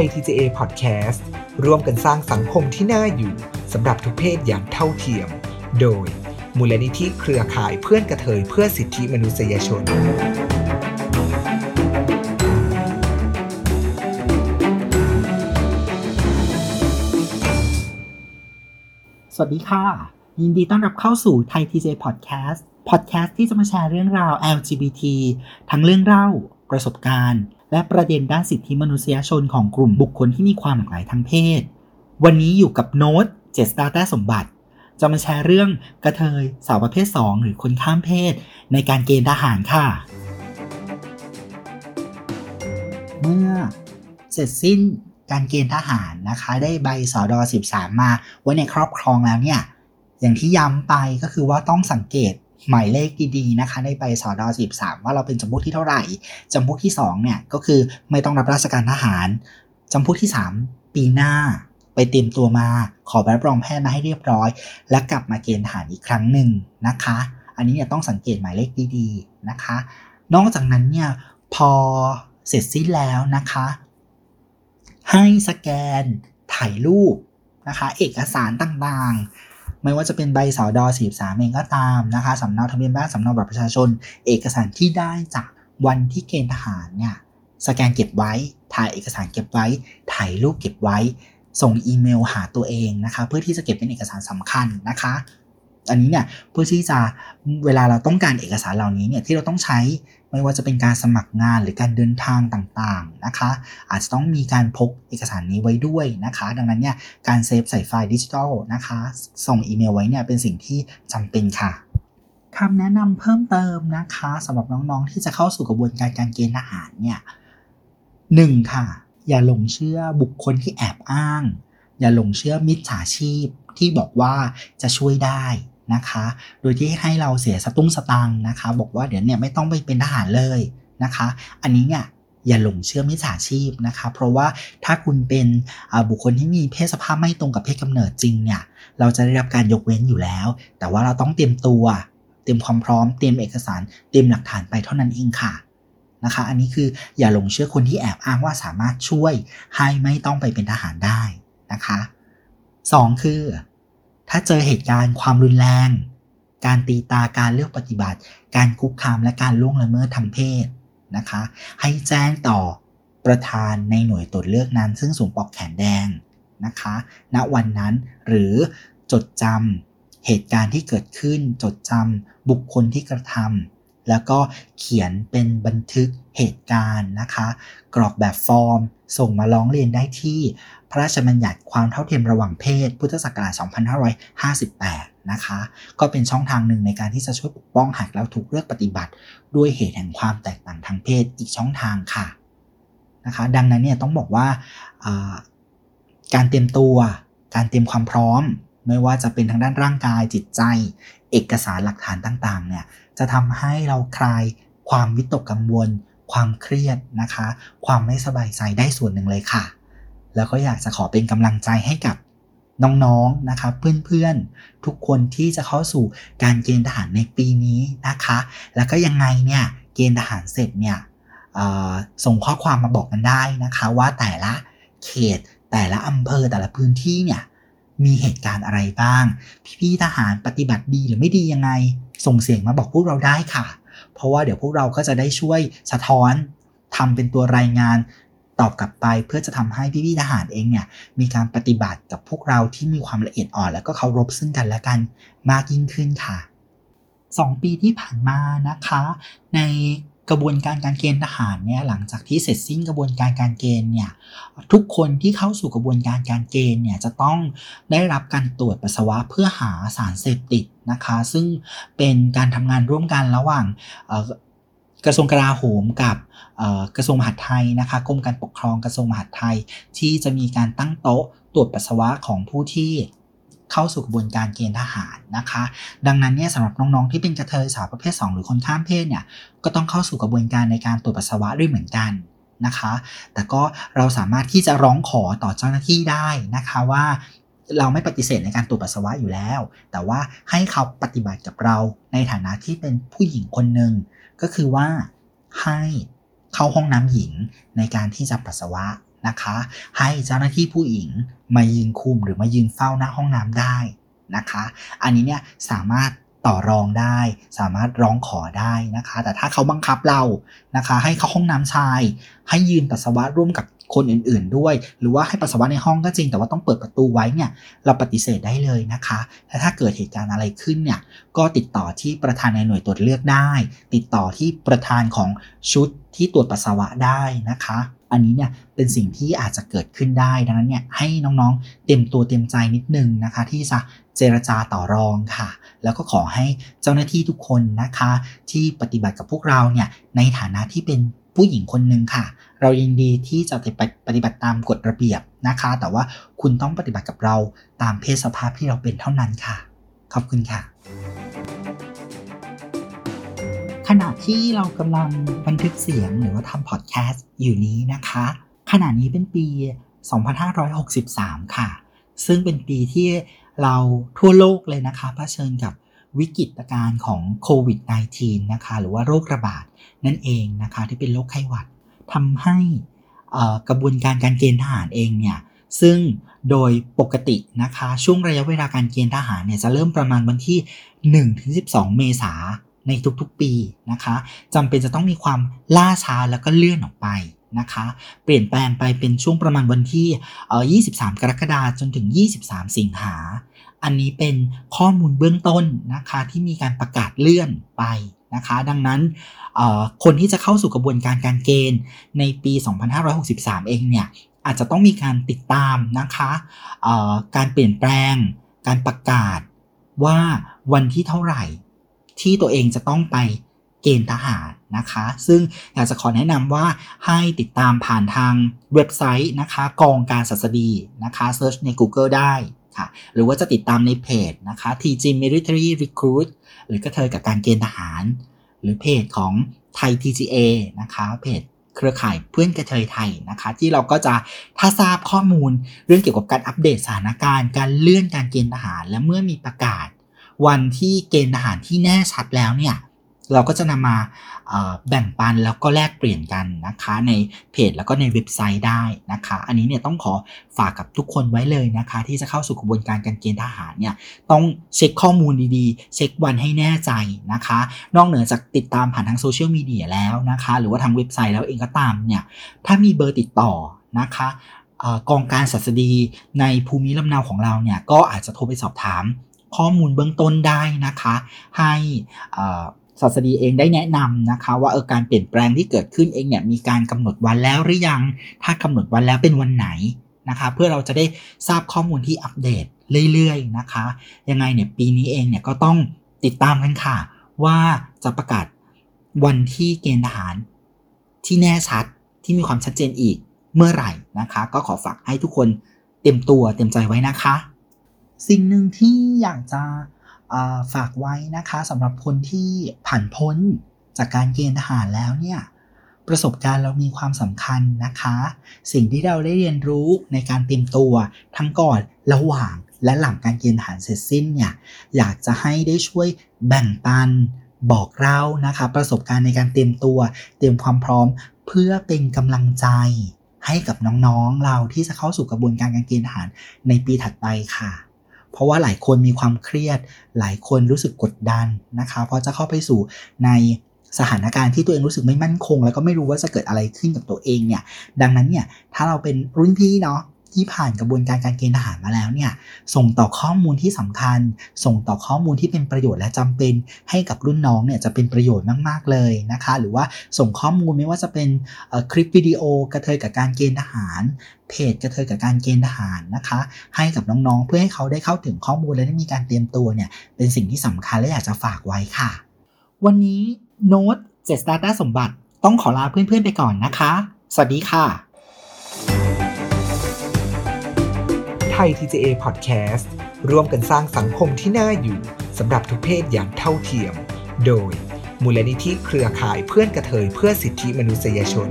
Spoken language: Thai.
ย TJA Podcast ร่วมกันสร้างสังคมที่น่าอยู่สำหรับทุกเพศอย่างเท่าเทียม โดยมูลนิธิเครือข่ายเพื่อนกระเทยเพื่อสิทธิมนุษยชนสวัสดีค่ะ ยินดีต้อนรับเข้าสู่ไทย TJ Podcast Podcast ที่จะมาแชร์เรื่องราว LGBT ทั้งเรื่องเล่า ประสบการณ์ และประเด็นด้านสิทธิมนุษยชนของกลุ่มบุคคลที่มีความหลากหลายทางเพศ วันนี้อยู่กับโน้ตเจสตาแต้สมบัติ จะมาแชร์เรื่องกระเทยสาวประเภท 2 หรือคนข้ามเพศ ในการเกณฑ์ทหารค่ะ เมื่อเสร็จสิ้นการเกณฑ์ทหารนะคะ ได้ใบสอดอ13 มาไว้ในครอบครองแล้วเนี่ย อย่างที่ย้ำไปก็คือว่าต้องสังเกต หมายเลขดีๆนะคะในใบสอดอ13ว่าเราเป็นจำพวกที่เท่าไหร่จำพวกที่2เนี่ยก็คือไม่ต้องรับราชการทหารจำพวกที่ 3 ปีหน้าไปเตรียมตัวมาขอใบรับรองแพทย์มาให้เรียบร้อย และกลับมาเกณฑ์ทหารอีกครั้งหนึ่งนะคะ อันนี้เนี่ยต้องสังเกตหมายเลขดีๆนะคะ นอกจากนั้นเนี่ยพอเสร็จสิ้นแล้วนะคะ ให้สแกนถ่ายรูปนะคะ เอกสารต่างๆ ไม่ว่าจะเป็นใบสอดอ43เองก็ตามนะคะสำเนาทะเบียนบ้านสำเนาบัตรประชาชน เอกสารที่ได้จากวันที่เกณฑ์ทหารเนี่ยสแกนเก็บไว้ ถ่ายเอกสารเก็บไว้ ถ่ายรูปเก็บไว้ ส่งอีเมลหาตัวเองนะคะ เพื่อที่จะเก็บเป็นเอกสารสำคัญนะคะ อันนี้เนี่ยเพื่อที่จะเวลาเราต้องการเอกสารเหล่านี้เนี่ยที่เราต้องใช้ไม่ว่าจะเป็นการสมัครงานหรือการเดินทางต่างๆนะคะ อาจจะต้องมีการพกเอกสารนี้ไว้ด้วยนะคะ ดังนั้นเนี่ยการเซฟใส่ไฟล์ดิจิทัลนะคะ ส่งอีเมลไว้เนี่ยเป็นสิ่งที่จำเป็นค่ะคำแนะนำเพิ่มเติมนะคะสำหรับน้องๆที่จะเข้าสู่กระบวนการการเกณฑ์ทหารเนี่ยหนึ่งค่ะ อย่าหลงเชื่อบุคคลที่แอบอ้าง อย่าหลงเชื่อมิจฉาชีพที่บอกว่าจะช่วยได้ นะคะ โดยที่ให้เราเสียสตุ้งสตังค์นะคะ บอกว่าเดี๋ยวเนี่ยไม่ต้องไปเป็นทหารเลยนะคะ อันนี้เนี่ยอย่าหลงเชื่อมิจฉาชีพนะคะ เพราะว่าถ้าคุณเป็นบุคคลที่มีเพศสภาพไม่ตรงกับเพศกำเนิดจริงเนี่ย เราจะได้รับการยกเว้นอยู่แล้ว แต่ว่าเราต้องเตรียมตัว เตรียมความพร้อม เตรียมเอกสาร เตรียมหลักฐานไปเท่านั้นเองค่ะนะคะ อันนี้คืออย่าหลงเชื่อคนที่แอบอ้างว่าสามารถช่วยให้ไม่ต้องไปเป็นทหารได้นะคะ 2 คือ ถ้าเจอเหตุการณ์ความรุนแรง การตีตาการเลือกปฏิบัติ การคุกคามและการล่วงละเมิดทางเพศนะคะ ให้แจ้งต่อประธานในหน่วยตรวจเลือกนั้น ซึ่งสวมปลอกแขนแดงนะคะ ณวันนั้นหรือจดจำเหตุการณ์ที่เกิดขึ้น จดจำบุคคลที่กระทำแล้วก็เขียนเป็นบันทึกเหตุการณ์นะคะ กรอกแบบฟอร์ม ส่งมาร้องเรียนได้ที่ พระราชบัญญัติความเท่าเทียมระหว่างเพศ พุทธศักราช 2558 นะคะ ก็เป็นช่องทางหนึ่งในการที่จะช่วยปกป้องหากแล้วถูกเลือกปฏิบัติ ด้วยเหตุแห่งความแตกต่างทางเพศอีกช่องทางค่ะนะคะ ดังนั้นเนี่ยต้องบอกว่าการเตรียมตัว การเตรียมความพร้อม ไม่ว่าจะเป็นทางด้านร่างกายจิตใจ เอกสารหลักฐานต่างๆ เนี่ยจะทำให้เราคลายความวิตกกังวล ความเครียดนะคะ ความไม่สบายใจได้ส่วนหนึ่งเลยค่ะ แล้วก็อยากจะขอเป็นกำลังใจให้กับน้องๆนะคะเพื่อนๆทุกคนที่จะเข้าสู่การเกณฑ์ทหารในปีนี้นะคะ แล้วก็ยังไงเนี่ยเกณฑ์ทหารเสร็จเนี่ยส่งข้อความมาบอกกันได้นะคะ ว่าแต่ละเขตแต่ละอำเภอแต่ละพื้นที่เนี่ยมีเหตุการณ์อะไรบ้าง พี่ๆทหารปฏิบัติดีหรือไม่ดียังไง ส่งเสียงมาบอกพวกเราได้ค่ะ เพราะว่าเดี๋ยวพวกเราก็จะได้ช่วยสะท้อนทำเป็นตัวรายงาน ตอบกลับไปเพื่อจะทำให้พี่ๆทหารเองเนี่ยมีการปฏิบัติกับพวกเราที่มีความละเอียดอ่อน แล้วก็เคารพซึ่งกันและกันมากยิ่งขึ้นค่ะ 2 ปีที่ผ่านมานะคะ ในกระบวนการการเกณฑ์ทหารเนี่ยหลังจากที่เสร็จสิ้นกระบวนการการเกณฑ์เนี่ยทุกคนที่เข้าสู่กระบวนการการเกณฑ์เนี่ยจะต้องได้รับการตรวจปัสสาวะเพื่อหาสารเสพติดนะคะ ซึ่งเป็นการทำงานร่วมกันระหว่าง กระทรวงกลาโหมกับกระทรวงมหาดไทยนะคะกรมการปกครองกระทรวงมหาดไทย ที่จะมีการตั้งโต๊ะตรวจปัสสาวะของผู้ที่เข้าสู่กระบวนการเกณฑ์ทหารนะคะ ดังนั้นเนี่ยสำหรับน้องๆที่เป็นกระเทยสาวประเภท 2 หรือคนข้ามเพศเนี่ยก็ต้องเข้าสู่กระบวนการในการตรวจปัสสาวะด้วยเหมือนกันนะคะ แต่ก็เราสามารถที่จะร้องขอต่อเจ้าหน้าที่ได้นะคะว่าเราไม่ปฏิเสธในการตรวจปัสสาวะอยู่แล้ว แต่ว่าให้เขาปฏิบัติกับเราในฐานะที่เป็นผู้หญิงคนหนึ่ง ก็คือว่าให้เข้าห้องน้ำหญิงในการที่จะปัสสาวะนะคะ ให้เจ้าหน้าที่ผู้หญิงมายืนคุมหรือมายืนเฝ้าหน้าห้องน้ำได้นะคะ อันนี้เนี่ยสามารถ ต่อรองได้ สามารถร้องขอได้นะคะ แต่ถ้าเขาบังคับเรานะคะ ให้เข้าห้องน้ำชาย ให้ยืนปัสสาวะร่วมกับคนอื่นๆด้วย หรือว่าให้ปัสสาวะในห้องก็จริง แต่ว่าต้องเปิดประตูไว้เนี่ยเราปฏิเสธได้เลยนะคะและถ้าเกิดเหตุการณ์อะไรขึ้นเนี่ยก็ติดต่อที่ประธานในหน่วยตรวจเลือกได้ ติดต่อที่ประธานของชุดที่ตรวจปัสสาวะได้นะคะอันนี้เนี่ยเป็นสิ่งที่อาจจะเกิดขึ้นได้ดังนั้นเนี่ยให้น้องๆ เต็มตัวเต็มใจนิดนึงนะคะ ที่จะเจรจาต่อรองค่ะ แล้วก็ขอให้เจ้าหน้าที่ทุกคนนะคะ ที่ปฏิบัติกับพวกเราเนี่ยในฐานะที่เป็นผู้หญิงคนหนึ่งค่ะ เรายินดีที่จะปฏิบัติตามกฎระเบียบนะคะ แต่ว่าคุณต้องปฏิบัติกับเราตามเพศสภาพที่เราเป็นเท่านั้นค่ะ ขอบคุณค่ะ ขณะที่เรากำลังบันทึกเสียงหรือว่าทำพอดแคสต์อยู่นี้นะคะ ขณะนี้เป็นปี 2563 ค่ะ ซึ่งเป็นปีที่เราทั่วโลกเลยนะคะเผชิญกับวิกฤตการณ์ของโควิด -19 นะคะ หรือว่าโรคระบาดนั่นเองนะคะ ที่เป็นโรคไข้หวัดทำให้กระบวนการการเกณฑ์ทหารเองเนี่ย ซึ่งโดยปกตินะคะ ช่วงระยะเวลาการเกณฑ์ทหารเนี่ยจะเริ่มประมาณวันที่ 1-12 เมษายน ในทุกๆปีนะคะจำเป็นจะต้องมีความล่าช้าแล้วก็เลื่อนออกไปนะคะเปลี่ยนแปลงไปเป็นช่วงประมาณวันที่ 23 กรกฎาคมจนถึง 23 สิงหา อันนี้เป็นข้อมูลเบื้องต้นนะคะที่มีการประกาศเลื่อนไปนะคะดังนั้นคนที่จะเข้าสู่กระบวนการการเกณฑ์ในปี 2563 เองเนี่ยอาจจะต้องมีการติดตามนะคะการเปลี่ยนแปลง การประกาศว่าวันที่เท่าไหร่ ที่ตัวเองจะต้องไปเกณฑ์ทหารนะคะ ซึ่งอยากจะขอแนะนำว่าให้ติดตามผ่านทางเว็บไซต์นะคะกองการศัสดีนะคะเซิร์ชใน Google ได้ค่ะหรือว่าจะติดตามในเพจนะคะ TG Military Recruit หรือกระเทยกับการเกณฑ์ทหาร หรือเพจของไทย TGA นะคะเพจเครือข่ายเพื่อนกระเทยไทยนะคะ ที่เราก็จะถ้าทราบข้อมูลเรื่องเกี่ยวกับการอัปเดตสถานการณ์ การเลื่อนการเกณฑ์ทหาร และเมื่อมีประกาศ วันที่เกณฑ์ทหารที่แน่ชัดแล้วเนี่ยเราก็จะนำมาแบ่งปันแล้วก็แลกเปลี่ยนกันนะคะ ในเพจแล้วก็ในเว็บไซต์ได้นะคะ อันนี้เนี่ยต้องขอฝากกับทุกคนไว้เลยนะคะ ที่จะเข้าสู่กระบวนการการเกณฑ์ทหารเนี่ยต้องเช็คข้อมูลดีๆ เช็ควันให้แน่ใจนะคะ นอกเหนือจากติดตามผ่านทางโซเชียลมีเดียแล้วนะคะ หรือว่าทางเว็บไซต์แล้วเองก็ตามเนี่ยถ้ามีเบอร์ติดต่อนะคะกองการศัสดีในภูมิลำเนาของเราเนี่ยก็อาจจะโทรไปสอบถาม ข้อมูลเบื้องต้นได้นะคะ ให้ศาสดีเองได้แนะนำนะคะ ว่าเออการเปลี่ยนแปลงที่เกิดขึ้นเองเนี่ยมีการกำหนดวันแล้วหรือยัง ถ้ากำหนดวันแล้วเป็นวันไหนนะคะ เพื่อเราจะได้ทราบข้อมูลที่อัปเดตเรื่อยๆนะคะ ยังไงเนี่ยปีนี้เองเนี่ยก็ต้องติดตามกันค่ะ ว่าจะประกาศวันที่เกณฑ์ทหารที่แน่ชัดที่มีความชัดเจนอีกเมื่อไหร่นะคะ ก็ขอฝากให้ทุกคนเต็มตัวเต็มใจไว้นะคะ สิ่งหนึ่งที่อยากจะฝากไว้นะคะสำหรับคนที่ผ่านพ้นจากการเกณฑ์ทหารแล้วเนี่ยประสบการณ์เรามีความสำคัญนะคะ สิ่งที่เราได้เรียนรู้ในการเตรียมตัวทั้งก่อนระหว่างและหลังการเกณฑ์ทหารเสร็จสิ้นเนี่ยอยากจะให้ได้ช่วยแบ่งปันบอกเรานะคะ ประสบการณ์ในการเตรียมตัว เตรียมความพร้อมเพื่อเป็นกำลังใจให้กับน้องๆเราที่จะเข้าสู่กระบวนการการเกณฑ์ทหารในปีถัดไปค่ะ เพราะว่าหลายคนมีความเครียด หลายคนรู้สึกกดดันนะคะเพราะจะเข้าไปสู่ในสถานการณ์ที่ตัวเองรู้สึกไม่มั่นคง แล้วก็ไม่รู้ว่าจะเกิดอะไรขึ้นกับตัวเองเนี่ยดังนั้นเนี่ยถ้าเราเป็นรุ่นพี่เนาะ ที่ผ่านกระบวนการการเกณฑ์ทหารมาแล้วเนี่ยส่งต่อข้อมูลที่สำคัญ ส่งต่อข้อมูลที่เป็นประโยชน์และจำเป็นให้กับรุ่นน้องเนี่ยจะเป็นประโยชน์มากๆเลยนะคะ หรือว่าส่งข้อมูลไม่ว่าจะเป็นคลิปวิดีโอกระเทยกับการเกณฑ์ทหารเพจกระเทยกับการเกณฑ์ทหารนะคะ ให้กับน้องๆ เพื่อให้เขาได้เข้าถึงข้อมูลและได้มีการเตรียมตัวเนี่ยเป็นสิ่งที่สำคัญและอยากจะฝากไว้ค่ะ วันนี้โน้ตเจ็ดสตาร์ตสมบัติต้องขอลาเพื่อนๆไปก่อนนะคะ สวัสดีค่ะ ไทย TJA Podcast ร่วมกันสร้างสังคมที่น่าอยู่สำหรับทุกเพศอย่างเท่าเทียม โดยมูลนิธิเครือข่ายเพื่อนกระเทยเพื่อสิทธิมนุษยชน